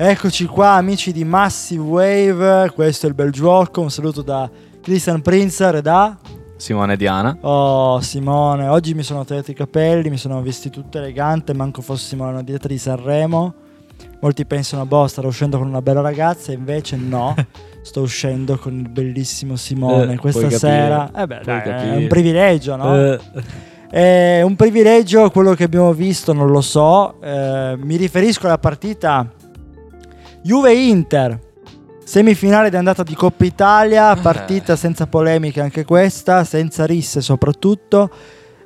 Eccoci qua amici di Massive Wave, questo è il bel gioco, un saluto da Christian Prinzer e da... Simone Diana. Oh Simone, oggi mi sono tagliato i capelli, mi sono vestito tutto elegante, manco fossimo alla diretta di Sanremo. Molti pensano, boh, starò uscendo con una bella ragazza, invece no, sto uscendo con il bellissimo Simone Eh, questa sera. capire, Eh beh, dai, è un privilegio, no? Eh, È un privilegio quello che abbiamo visto, non lo so. Eh, mi riferisco alla partita Juve-Inter, semifinale di andata di Coppa Italia, partita senza polemiche anche questa, senza risse soprattutto.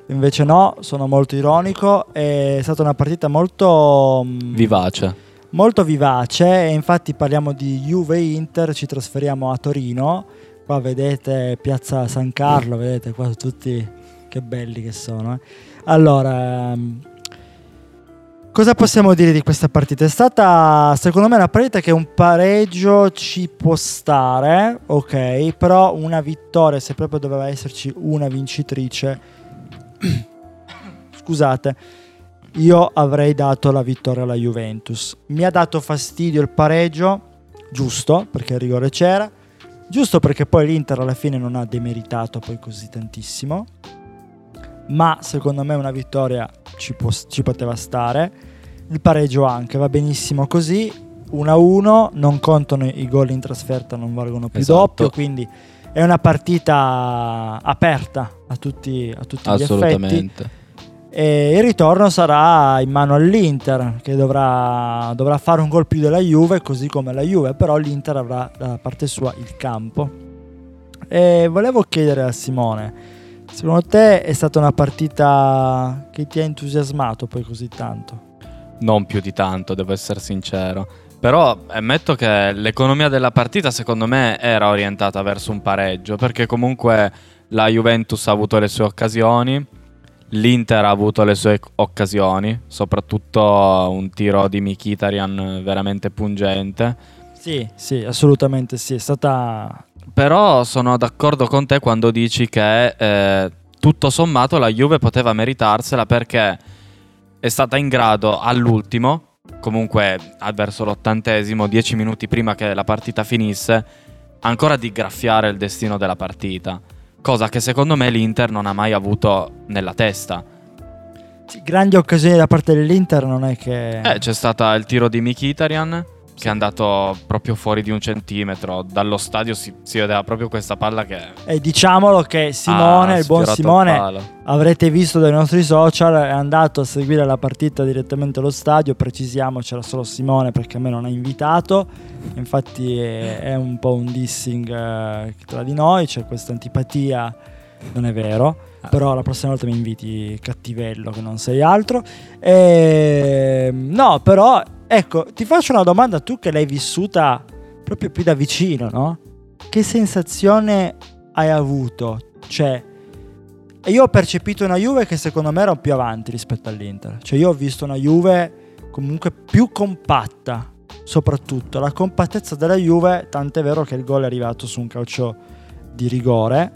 Invece no, sono molto ironico. È stata una partita molto mm, vivace. molto vivace e infatti parliamo di Juve Inter, ci trasferiamo a Torino. Qua vedete Piazza San Carlo, vedete qua tutti che belli che sono. eh. Allora, ehm, cosa possiamo dire di questa partita? È stata secondo me una partita che un pareggio ci può stare, ok, però una vittoria, se proprio doveva esserci una vincitrice, scusate, io avrei dato la vittoria alla Juventus. Mi ha dato fastidio il pareggio, giusto, perché il rigore c'era, giusto perché poi l'Inter alla fine non ha demeritato poi così tantissimo, ma secondo me una vittoria ci, può- ci poteva stare. Il pareggio anche, va benissimo così. 1-1, non contano i gol in trasferta, non valgono più Esatto. doppio, quindi è una partita aperta a tutti, a tutti gli effetti. Assolutamente. E il ritorno sarà in mano all'Inter che dovrà, dovrà fare un gol più della Juve, così come la Juve, però l'Inter avrà da parte sua il campo. E volevo chiedere a Simone, secondo te è stata una partita che ti ha entusiasmato poi così tanto? Non più di tanto, devo essere sincero. Però ammetto che l'economia della partita secondo me era orientata verso un pareggio, perché comunque la Juventus ha avuto le sue occasioni, l'Inter ha avuto le sue occasioni, soprattutto un tiro di Mkhitaryan veramente pungente. Sì, sì, assolutamente sì, è stata... Però sono d'accordo con te quando dici che eh, tutto sommato la Juve poteva meritarsela perché è stata in grado all'ultimo, comunque verso l'ottantesimo, dieci minuti prima che la partita finisse, ancora di graffiare il destino della partita. Cosa che secondo me l'Inter non ha mai avuto nella testa. grandi occasioni da parte dell'Inter, non è che... Eh, c'è stato il tiro di Mkhitaryan che è andato proprio fuori di un centimetro. Dallo stadio si, si vedeva proprio questa palla che... E diciamolo che Simone, ha il buon Simone, avrete visto dai nostri social, è andato a seguire la partita direttamente allo stadio. Precisiamo, c'era solo Simone perché a me non ha invitato. Infatti è, è un po' un dissing eh, tra di noi, c'è questa antipatia, non è vero. Però la prossima volta mi inviti cattivello che non sei altro. E, no, però ecco, ti faccio una domanda tu che l'hai vissuta proprio più da vicino, no? Che sensazione hai avuto? Cioè, io ho percepito una Juve che secondo me era più avanti rispetto all'Inter. Cioè, io ho visto una Juve comunque più compatta, soprattutto. La compattezza della Juve, tant'è vero che il gol è arrivato su un calcio di rigore.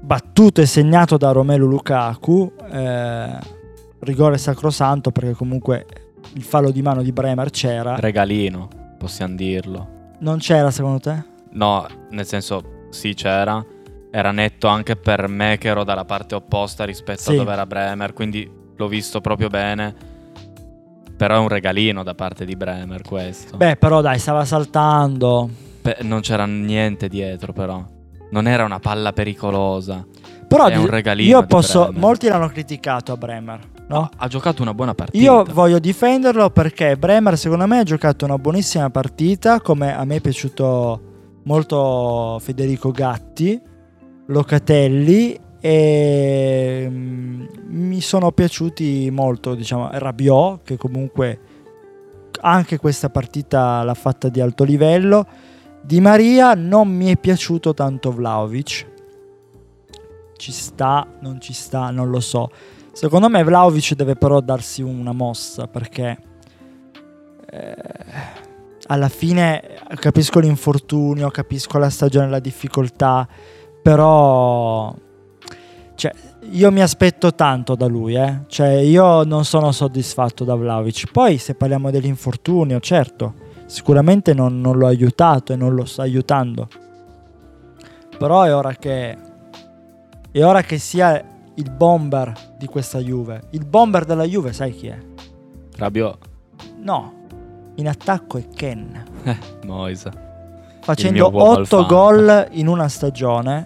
Battuto e segnato da Romelu Lukaku. eh, rigore sacrosanto perché comunque il fallo di mano di Bremer c'era. Regalino, possiamo dirlo. Non c'era secondo te? No, nel senso, sì, c'era. Era netto anche per me che ero dalla parte opposta rispetto Sì. a dove era Bremer, quindi l'ho visto proprio bene. Però è un regalino da parte di Bremer questo. Beh, però dai, stava saltando. Beh, non c'era niente dietro, però. Non era una palla pericolosa. Però È un di- regalino io posso. Molti l'hanno criticato a Bremer. No? Ha giocato una buona partita. Io voglio difenderlo perché Bremer, secondo me, ha giocato una buonissima partita. Come a me è piaciuto molto Federico Gatti, Locatelli. E mm, mi sono piaciuti molto, diciamo, Rabiot, che comunque anche questa partita l'ha fatta di alto livello. Di Maria non mi è piaciuto tanto Vlaovic. Ci sta, non ci sta, non lo so. Secondo me Vlaovic deve però darsi una mossa perché eh, alla fine capisco l'infortunio, capisco la stagione, la difficoltà, però cioè, io mi aspetto tanto da lui, eh. Cioè, io non sono soddisfatto da Vlaovic. Poi, se parliamo dell'infortunio, certo, sicuramente non, non l'ho aiutato e non lo sta aiutando. Però è ora che è ora che sia il bomber di questa Juve. Il bomber della Juve, sai chi è? Rabiot. No, in attacco è Ken. Eh, Moisa. Facendo 8 gol in una stagione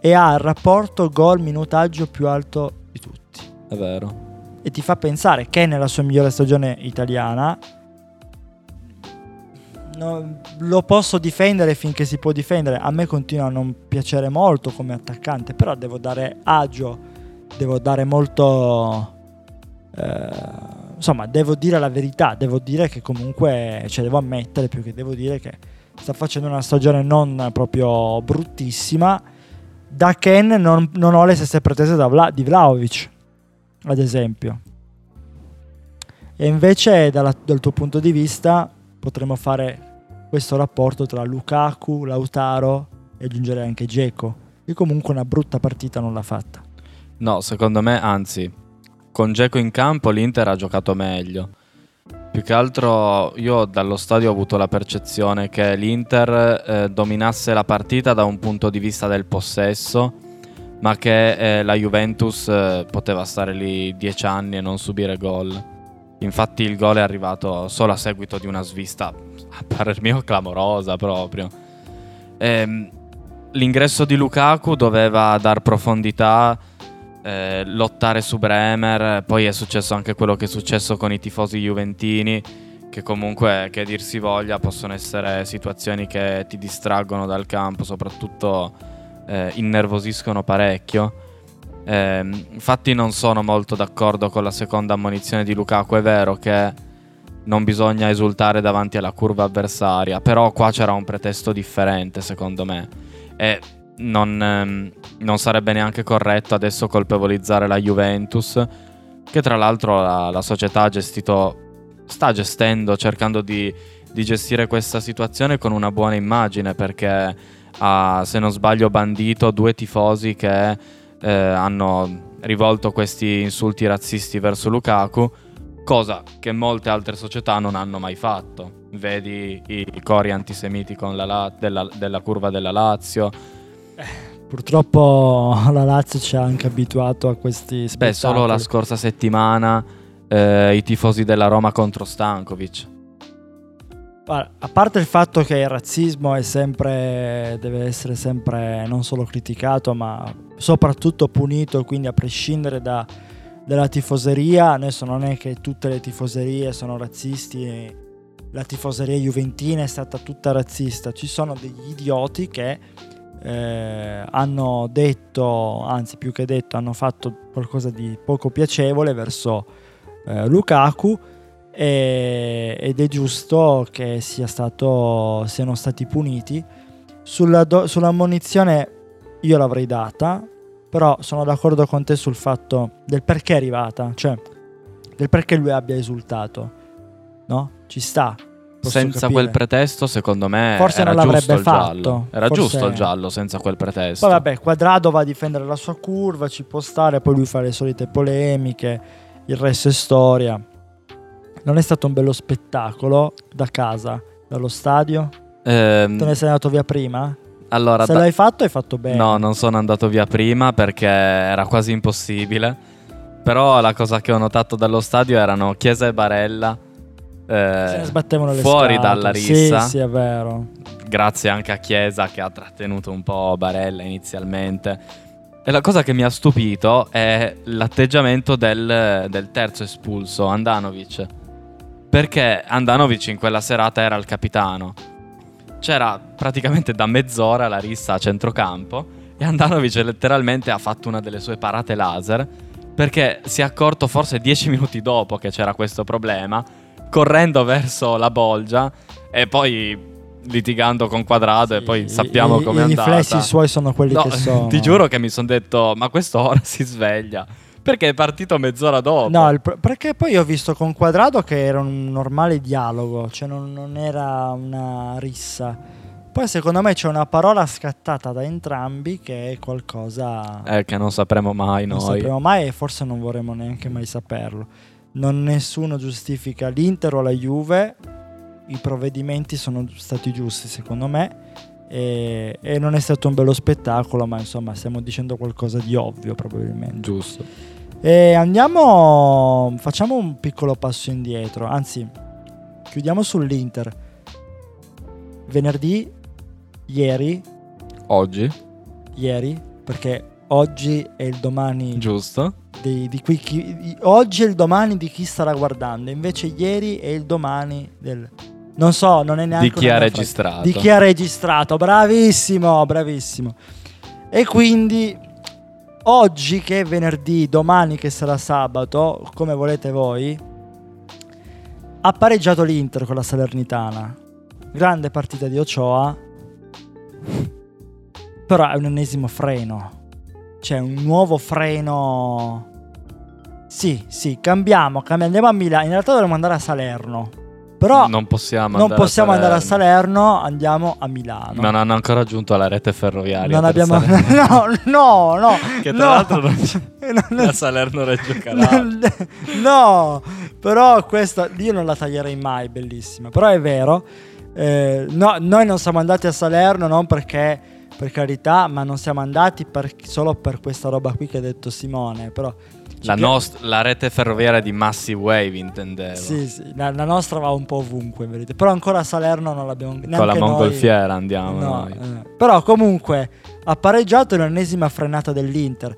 e ha il rapporto gol-minutaggio più alto di tutti. È vero. E ti fa pensare che nella sua migliore stagione italiana no, lo posso difendere finché si può difendere. A me continua a non piacere molto come attaccante, però devo dare agio, devo dare molto... Eh, insomma, devo dire la verità, devo dire che comunque, cioè devo ammettere più che devo dire che sta facendo una stagione non proprio bruttissima. Da Ken non, non ho le stesse pretese Vla, di Vlaovic, ad esempio. E invece dalla, dal tuo punto di vista potremmo fare questo rapporto tra Lukaku, Lautaro e aggiungere anche Geco, che comunque una brutta partita non l'ha fatta. No, secondo me, anzi, con Geco in campo l'Inter ha giocato meglio. Più che altro io dallo stadio ho avuto la percezione che l'Inter eh, dominasse la partita da un punto di vista del possesso, ma che eh, la Juventus eh, poteva stare lì dieci anni e non subire gol. Infatti il gol è arrivato solo a seguito di una svista, a parer mio, clamorosa proprio. Ehm, l'ingresso di Lukaku doveva dar profondità, eh, lottare su Bremer, poi è successo anche quello che è successo con i tifosi juventini, che comunque, che dir si voglia, possono essere situazioni che ti distraggono dal campo, soprattutto eh, innervosiscono parecchio. Eh, infatti non sono molto d'accordo con la seconda ammonizione di Lukaku, è vero che non bisogna esultare davanti alla curva avversaria, però qua c'era un pretesto differente secondo me. E non, ehm, non sarebbe neanche corretto adesso colpevolizzare la Juventus, che tra l'altro la, la società gestito, sta gestendo, cercando di, di gestire questa situazione con una buona immagine perché ha, se non sbaglio, bandito due tifosi che eh, hanno rivolto questi insulti razzisti verso Lukaku, cosa che molte altre società non hanno mai fatto. Vedi i, cori antisemiti la, della, della, curva della Lazio. Eh, purtroppo la Lazio ci ha anche abituato a questi spettacoli. Beh, solo la scorsa settimana eh, i tifosi della Roma contro Stankovic a parte il fatto che il razzismo sempre, deve essere sempre non solo criticato, ma soprattutto punito, quindi a prescindere da, dalla tifoseria, adesso non è che tutte le tifoserie sono razzisti, la tifoseria juventina è stata tutta razzista, ci sono degli idioti che eh, hanno detto, anzi più che detto, hanno fatto qualcosa di poco piacevole verso eh, Lukaku e, ed è giusto che sia stato, siano stati puniti. Sulla, do, sull'ammonizione io l'avrei data, però sono d'accordo con te sul fatto del perché è arrivata, cioè del perché lui abbia esultato. No? Ci sta. Senza capire. quel pretesto, secondo me, forse era non l'avrebbe fatto. Era forse... giusto il giallo senza quel pretesto. Poi vabbè, Quadrado va a difendere la sua curva, ci può stare, poi lui fa le solite polemiche, il resto è storia non è stato un bello spettacolo da casa, dallo stadio? Ehm, Te ne sei andato via prima? Allora, Se da... l'hai fatto hai fatto bene. No, non sono andato via prima perché era quasi impossibile. Però la cosa che ho notato dallo stadio erano Chiesa e Barella. Eh, Se ne sbattevano le fuori scatole. dalla rissa. Sì, sì, è vero. Grazie anche a Chiesa che ha trattenuto un po' Barella inizialmente. E la cosa che mi ha stupito è l'atteggiamento del, del terzo espulso, Andanovic perché Andanovic in quella serata era il capitano. C'era praticamente da mezz'ora la rissa a centrocampo e Andanovic letteralmente ha fatto una delle sue parate laser perché si è accorto forse dieci minuti dopo che c'era questo problema, correndo verso la bolgia e poi litigando con Quadrado sì, e poi sappiamo come è andata. I riflessi suoi sono quelli no, che sono. Ti giuro che mi sono detto, ma quest'ora si sveglia. Perché è partito mezz'ora dopo. No, il, perché poi ho visto con Quadrado che era un normale dialogo, cioè non, non era una rissa. Poi secondo me c'è una parola scattata da entrambi che è qualcosa Eh, che non sapremo mai non noi. sapremo mai e forse non vorremmo neanche mai saperlo. Non nessuno giustifica l'Inter o la Juve, i provvedimenti sono stati giusti secondo me e, e non è stato un bello spettacolo, ma insomma stiamo dicendo qualcosa di ovvio probabilmente. Giusto. E andiamo, facciamo un piccolo passo indietro, anzi chiudiamo sull'Inter. Venerdì, ieri, Oggi, ieri, perché oggi è il domani giusto. di, di qui chi- di- oggi è il domani di chi starà guardando, invece ieri è il domani del... Non so, non è neanche Di chi ha registrato. Di chi ha registrato, bravissimo, bravissimo. E quindi oggi che è venerdì, domani che sarà sabato, come volete voi, ha pareggiato l'Inter con la Salernitana. Grande partita di Ochoa. Però è un ennesimo freno. C'è un nuovo freno. Sì, sì, cambiamo, cambiamo, andiamo a Milano. In realtà dovremmo andare a Salerno. Però non possiamo, non andare, possiamo a andare a Salerno. Andiamo a Milano. Non hanno ancora aggiunto la rete ferroviaria. Non abbiamo. No, no, no. Che tra no. l'altro non c'è. Non- Da Salerno Reggio Calabria. no, però questa io non la taglierei mai, bellissima. Però è vero. eh, no, noi non siamo andati a Salerno non perché, per carità, ma non siamo andati per- solo per questa roba qui che ha detto Simone. Però La, nost- la rete ferroviaria di Massive Wave intendevo. Sì, sì, la, la nostra va un po' ovunque in verità. Però ancora a Salerno non l'abbiamo neanche Con la noi- mongolfiera andiamo No, noi. eh. Però comunque ha pareggiato l'ennesima frenata dell'Inter.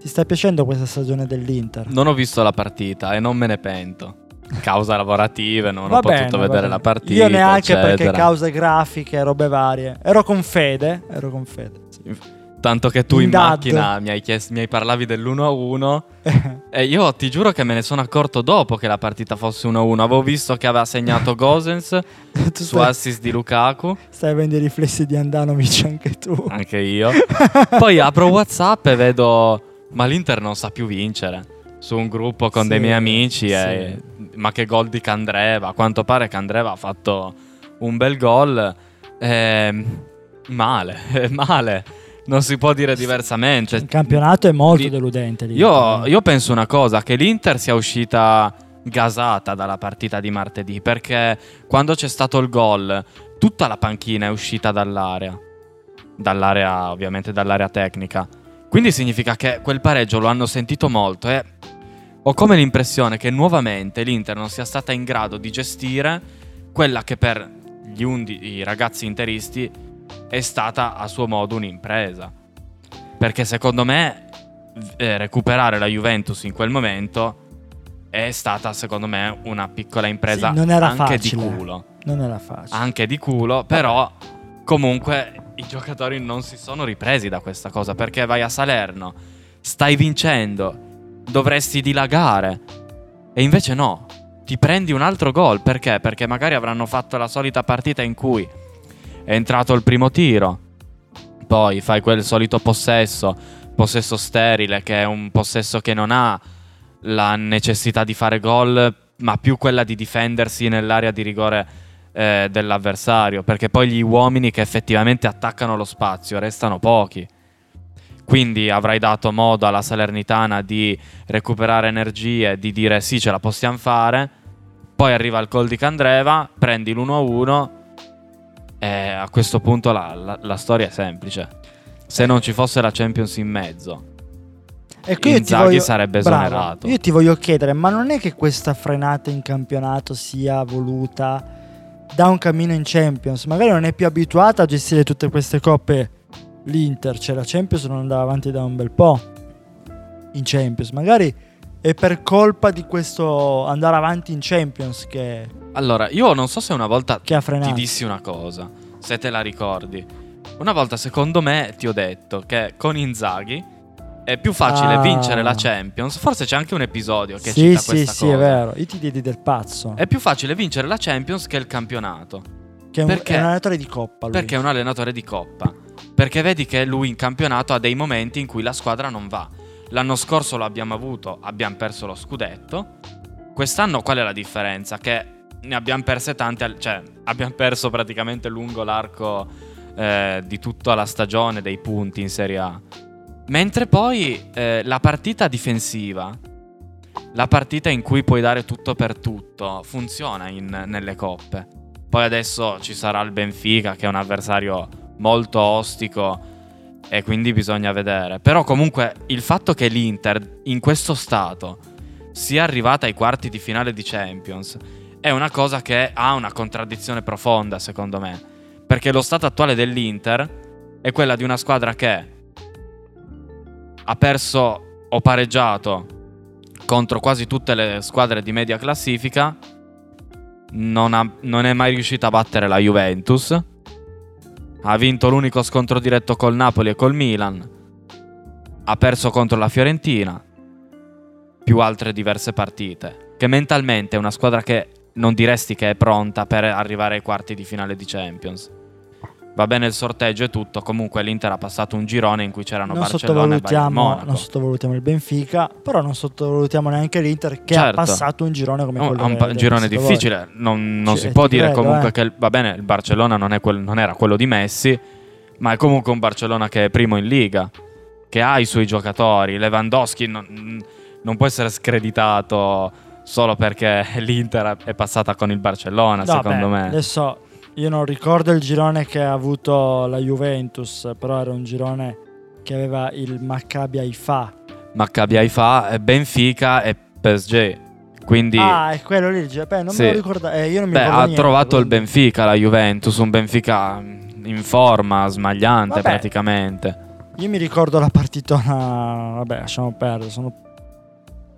Ti sta piacendo questa stagione dell'Inter? Non ho visto la partita e non me ne pento. Causa lavorative, non Va ho potuto bene, va vedere bene. la partita. Io neanche perché eccetera. cause grafiche, robe varie. Ero con Fede, ero con Fede. sì. Tanto che tu in, In macchina mi hai, chiesto, mi hai parlavi dell'1-1 e io ti giuro che me ne sono accorto dopo che la partita fosse 1-1. Avevo visto che aveva segnato Gosens su stai, assist di Lukaku, stai avendo i riflessi di Andanovic anche tu. anche io. Poi apro WhatsApp e vedo ma l'Inter non sa più vincere. Su un gruppo con Sì, dei miei amici sì. e ma che gol di Candreva. A quanto pare Candreva ha fatto un bel gol. Ehm, male, male. Non si può dire diversamente. Il campionato è molto Di- deludente. Io, io penso una cosa, che l'Inter sia uscita gasata dalla partita di martedì, perché quando c'è stato il gol, tutta la panchina è uscita dall'area, dall'area ovviamente dall'area tecnica. Quindi significa che quel pareggio lo hanno sentito molto e ho come l'impressione che nuovamente l'Inter non sia stata in grado di gestire quella che per gli undi- i ragazzi interisti è stata a suo modo un'impresa. Perché secondo me eh, recuperare la Juventus in quel momento è stata secondo me una piccola impresa Sì, non era anche facile. di culo. Non era facile. Anche di culo, però comunque i giocatori non si sono ripresi da questa cosa perché vai a Salerno, stai vincendo, dovresti dilagare e invece no, ti prendi un altro gol perché? Perché magari avranno fatto la solita partita in cui è entrato il primo tiro, poi fai quel solito possesso, possesso sterile che è un possesso che non ha la necessità di fare gol, ma più quella di difendersi nell'area di rigore eh, dell'avversario, perché poi gli uomini che effettivamente attaccano lo spazio restano pochi. Quindi avrai dato modo alla Salernitana di recuperare energie, di dire sì, ce la possiamo fare. Poi arriva il gol di Candreva, prendi l'1-1 e a questo punto la, la- la storia è semplice. Se non ci fosse la Champions in mezzo, E ti Inzaghi voglio- sarebbe Bravo. esonerato. Io ti voglio chiedere, ma non è che questa frenata in campionato sia voluta da un cammino in Champions? Magari non è più abituata a gestire tutte queste coppe l'Inter, cioè la Champions non andava avanti da un bel po' in Champions. Magari è per colpa di questo andare avanti in Champions che, Allora, io non so se una volta che ha frenato. ti dissi una cosa, se te la ricordi. Una volta, secondo me, ti ho detto che con Inzaghi è più facile Ah. vincere la Champions. Forse c'è anche un episodio che sì, cita sì, questa sì, cosa. è vero. Io ti diedi del pazzo. È più facile vincere la Champions che il campionato. che è un, perché? è un allenatore di coppa. Lui. Perché è un allenatore di coppa. Perché vedi che lui in campionato ha dei momenti in cui la squadra non va. L'anno scorso lo abbiamo avuto, abbiamo perso lo scudetto. Quest'anno qual è la differenza? Che ne abbiamo perse tante, cioè abbiamo perso praticamente lungo l'arco eh, di tutta la stagione dei punti in Serie A. Mentre poi eh, la partita difensiva, la partita in cui puoi dare tutto per tutto, funziona in- nelle coppe. Poi adesso ci sarà il Benfica che è un avversario molto ostico e quindi bisogna vedere. Però comunque il fatto che l'Inter in questo stato sia arrivata ai quarti di finale di Champions è una cosa che ha una contraddizione profonda secondo me. Perché lo stato attuale dell'Inter è quella di una squadra che ha perso o pareggiato contro quasi tutte le squadre di media classifica, non, ha- non è mai riuscita a battere la Juventus, ha vinto l'unico scontro diretto col Napoli e col Milan, ha perso contro la Fiorentina, più altre diverse partite, che mentalmente è una squadra che non diresti che è pronta per arrivare ai quarti di finale di Champions. Va bene il sorteggio e tutto, comunque l'Inter ha passato un girone in cui c'erano non Barcellona e Bayern Monaco. non sottovalutiamo il Benfica, però non sottovalutiamo neanche l'Inter che ha Certo. passato un girone come Un- quello un che pa- abbiamo girone difficile, non, non Sì, si può dire credo, comunque eh. che va bene, il Barcellona non, è quel- non era quello di Messi, ma è comunque un Barcellona che è primo in Liga, che ha i suoi giocatori. Lewandowski non, non può essere screditato solo perché l'Inter è passata con il Barcellona, No, secondo beh, me. Adesso io non ricordo il girone che ha avuto la Juventus, però era un girone che aveva il Maccabi Haifa. Maccabi Haifa, Benfica e PSG. Quindi Ah, è quello lì il. Beh, non Sì. me lo ricordo. eh, io non mi beh, ha niente, trovato il quindi- Benfica, la Juventus, un Benfica in forma, smagliante Vabbè. praticamente. Io mi ricordo la partitona. Vabbè, lasciamo perdere. Sono,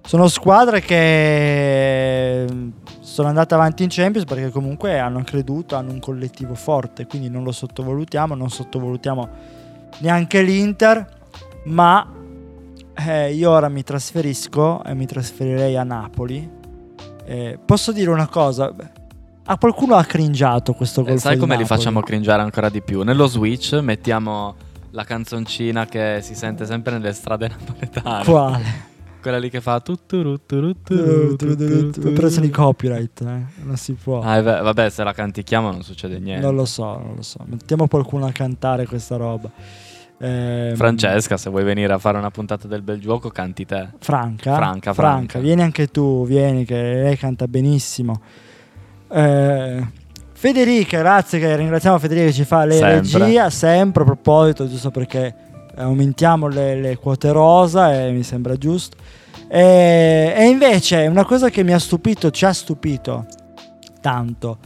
sono squadre che sono andate avanti in Champions perché comunque hanno creduto, hanno un collettivo forte. Quindi non lo sottovalutiamo. Non sottovalutiamo neanche l'Inter. Ma eh, io ora mi trasferisco e mi trasferirei a Napoli. Eh, posso dire una cosa? A qualcuno ha cringiato questo gol. Eh, sai come li facciamo cringiare ancora di più? Nello Switch mettiamo la canzoncina che si sente sempre nelle strade napoletane. Quale? Quella lì che fa turu. preso di copyright, eh. non si può. Ah, eh, beh, vabbè, se la cantichiamo non succede niente. non lo so, non lo so. Mettiamo qualcuno a cantare questa roba. Ehm, Francesca, se vuoi venire a fare una puntata del bel gioco, canti te. Franca, Franca, Franca. vieni anche tu, vieni che lei canta benissimo. Eh, Federica, grazie che ringraziamo Federica che ci fa le Sempre. regia, sempre a proposito, giusto perché aumentiamo le, le quote rosa e mi sembra giusto. E, e invece una cosa che mi ha stupito, ci ha stupito tanto.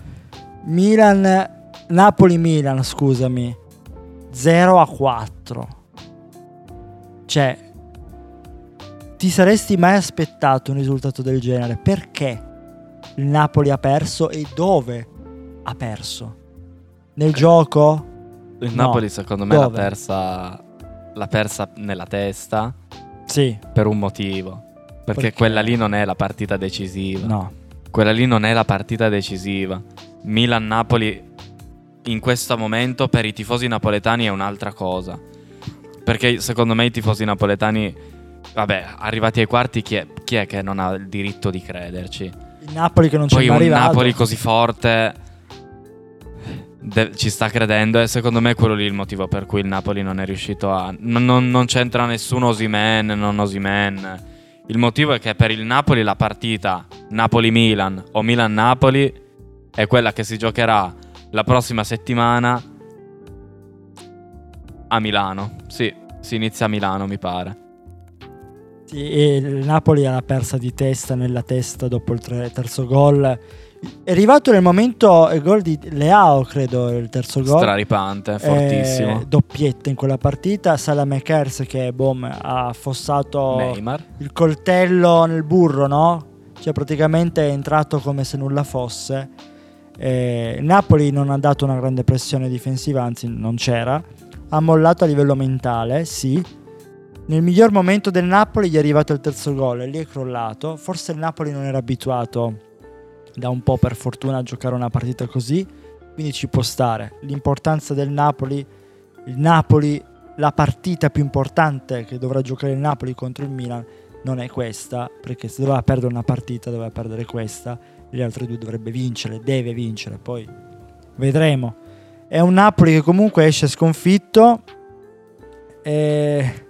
Milan, Napoli-Milan, scusami, 0 a 4. Cioè, ti saresti mai aspettato un risultato del genere? Perché il Napoli ha perso e dove ha perso? Nel gioco? Il No. Napoli, secondo me, l'ha Dove? persa, l'ha persa nella testa Sì, per un motivo. Perché, Perché? quella lì non è la partita decisiva. no. Quella lì non è la partita decisiva. Milan-Napoli in questo momento per i tifosi napoletani è un'altra cosa. Perché secondo me i tifosi napoletani, vabbè, arrivati ai quarti, chi è, chi è che non ha il diritto di crederci? Il Napoli che non c'è Poi mai un arrivato. Napoli così forte de- ci sta credendo e secondo me è quello lì il motivo per cui il Napoli non è riuscito a... Non, non- non c'entra nessuno Osimen, non Osimen. Il motivo è che per il Napoli la partita Napoli-Milan o Milan-Napoli è quella che si giocherà la prossima settimana a Milano. Sì, si inizia a Milano mi pare. Sì, e il Napoli era persa di testa nella testa dopo il tre- terzo gol. È arrivato nel momento il gol di Leao, credo, il terzo gol. Straripante, fortissimo. Eh, doppietta in quella partita. Salah Mekers che boom, ha affossato Neymar. il coltello nel burro, no? Cioè praticamente è entrato come se nulla fosse. Eh, Napoli non ha dato una grande pressione difensiva, anzi non c'era. Ha mollato a livello mentale, sì. Nel miglior momento del Napoli gli è arrivato il terzo gol e lì è crollato. Forse il Napoli non era abituato da un po' per fortuna a giocare una partita così, quindi ci può stare. L'importanza del Napoli, il Napoli, la partita più importante che dovrà giocare il Napoli contro il Milan non è questa, perché se doveva perdere una partita doveva perdere questa. le altre due dovrebbe vincere, deve vincere, poi vedremo. È un Napoli che comunque esce sconfitto e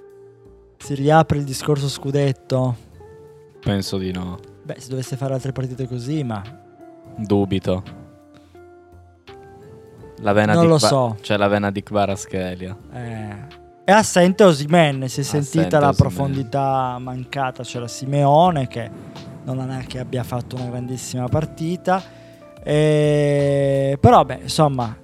si riapre il discorso scudetto. Penso di no. Beh, se dovesse fare altre partite così, ma Dubito. La vena Non di lo Kva- so. C'è la vena di Kvaratskhelia. eh, è assente Osimen, si è sentita Assente la Osimhen. profondità mancata, c'era Simeone che non è che abbia fatto una grandissima partita. Eh, però, beh, insomma,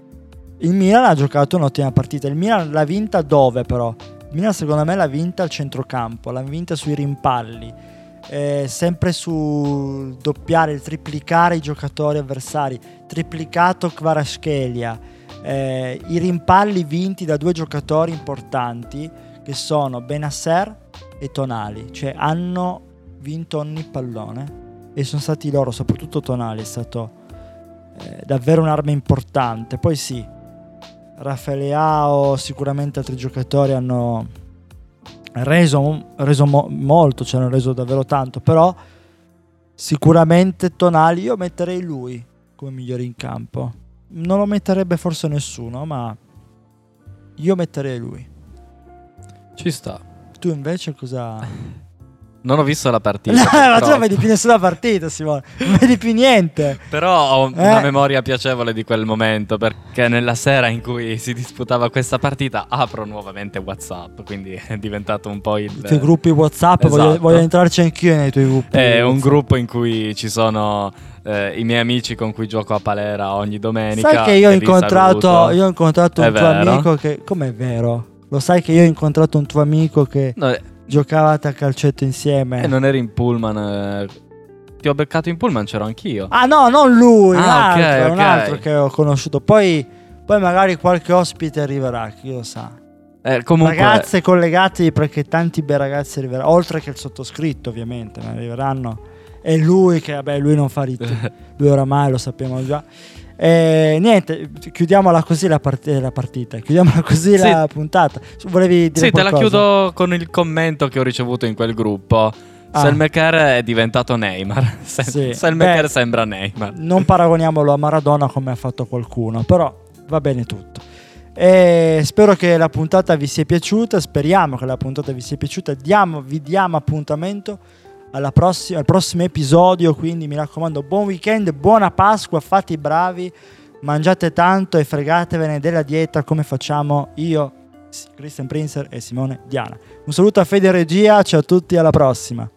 il Milan ha giocato un'ottima partita. Il Milan l'ha vinta dove, però? Il Milan, secondo me, l'ha vinta al centrocampo, l'ha vinta sui rimpalli. Eh, sempre sul doppiare, il triplicare i giocatori avversari. Triplicato Kvaratskhelia. eh, I rimpalli vinti da due giocatori importanti che sono Benasser e Tonali. Cioè, hanno vinto ogni pallone e sono stati loro, soprattutto Tonali, è stato eh, davvero un'arma importante. Poi sì, Raffaele Leao, sicuramente altri giocatori hanno reso, reso mo- molto, ci hanno reso davvero tanto, però sicuramente Tonali io metterei lui come migliore in campo. Non lo metterebbe forse nessuno, ma io metterei lui. Ci sta. Tu invece cosa... Non ho visto la No, partita. ma tu non vedi più nessuna partita, Simone. Non vedi più niente. Però ho una Eh. memoria piacevole di quel momento perché nella sera in cui si disputava questa partita apro nuovamente WhatsApp, quindi è diventato un po' il I tuoi gruppi WhatsApp, voglio, Esatto. voglio entrarci anch'io nei tuoi gruppi. È un gruppo in cui ci sono eh, i miei amici con cui gioco a Palera ogni domenica. Sai che io ho incontrato, io ho incontrato È un tuo vero? amico che... Com'è vero? Lo sai che io ho incontrato un tuo amico che No, giocavate a calcetto insieme? e non eri in pullman. eh, Ti ho beccato in pullman, c'ero anch'io. Ah no, non lui, un, Ah, ok, altro, un ok. altro che ho conosciuto. Poi, poi magari qualche ospite arriverà, chi lo sa. Eh, comunque, Ragazze collegatevi perché tanti bei ragazzi arriveranno, oltre che il sottoscritto ovviamente, ma arriveranno. E lui che, vabbè, lui non fa riti, lui oramai lo sappiamo già. E niente, chiudiamola così la, part- la partita, chiudiamola così Sì. la puntata. Volevi dire Sì, te la qualcosa? chiudo con il commento che ho ricevuto in quel gruppo. Ah. Selmaker è diventato Neymar. Se- Sì. Selmaker Beh, sembra Neymar. Non paragoniamolo a Maradona come ha fatto qualcuno, però va bene tutto. E spero che la puntata vi sia piaciuta, speriamo che la puntata vi sia piaciuta. Diamo, vi diamo appuntamento prossima- al prossimo episodio, quindi mi raccomando, buon weekend, buona Pasqua, fate i bravi, mangiate tanto e fregatevene della dieta come facciamo io, Christian Prinzer e Simone Diana. Un saluto a Fede Regia, ciao a tutti, alla prossima.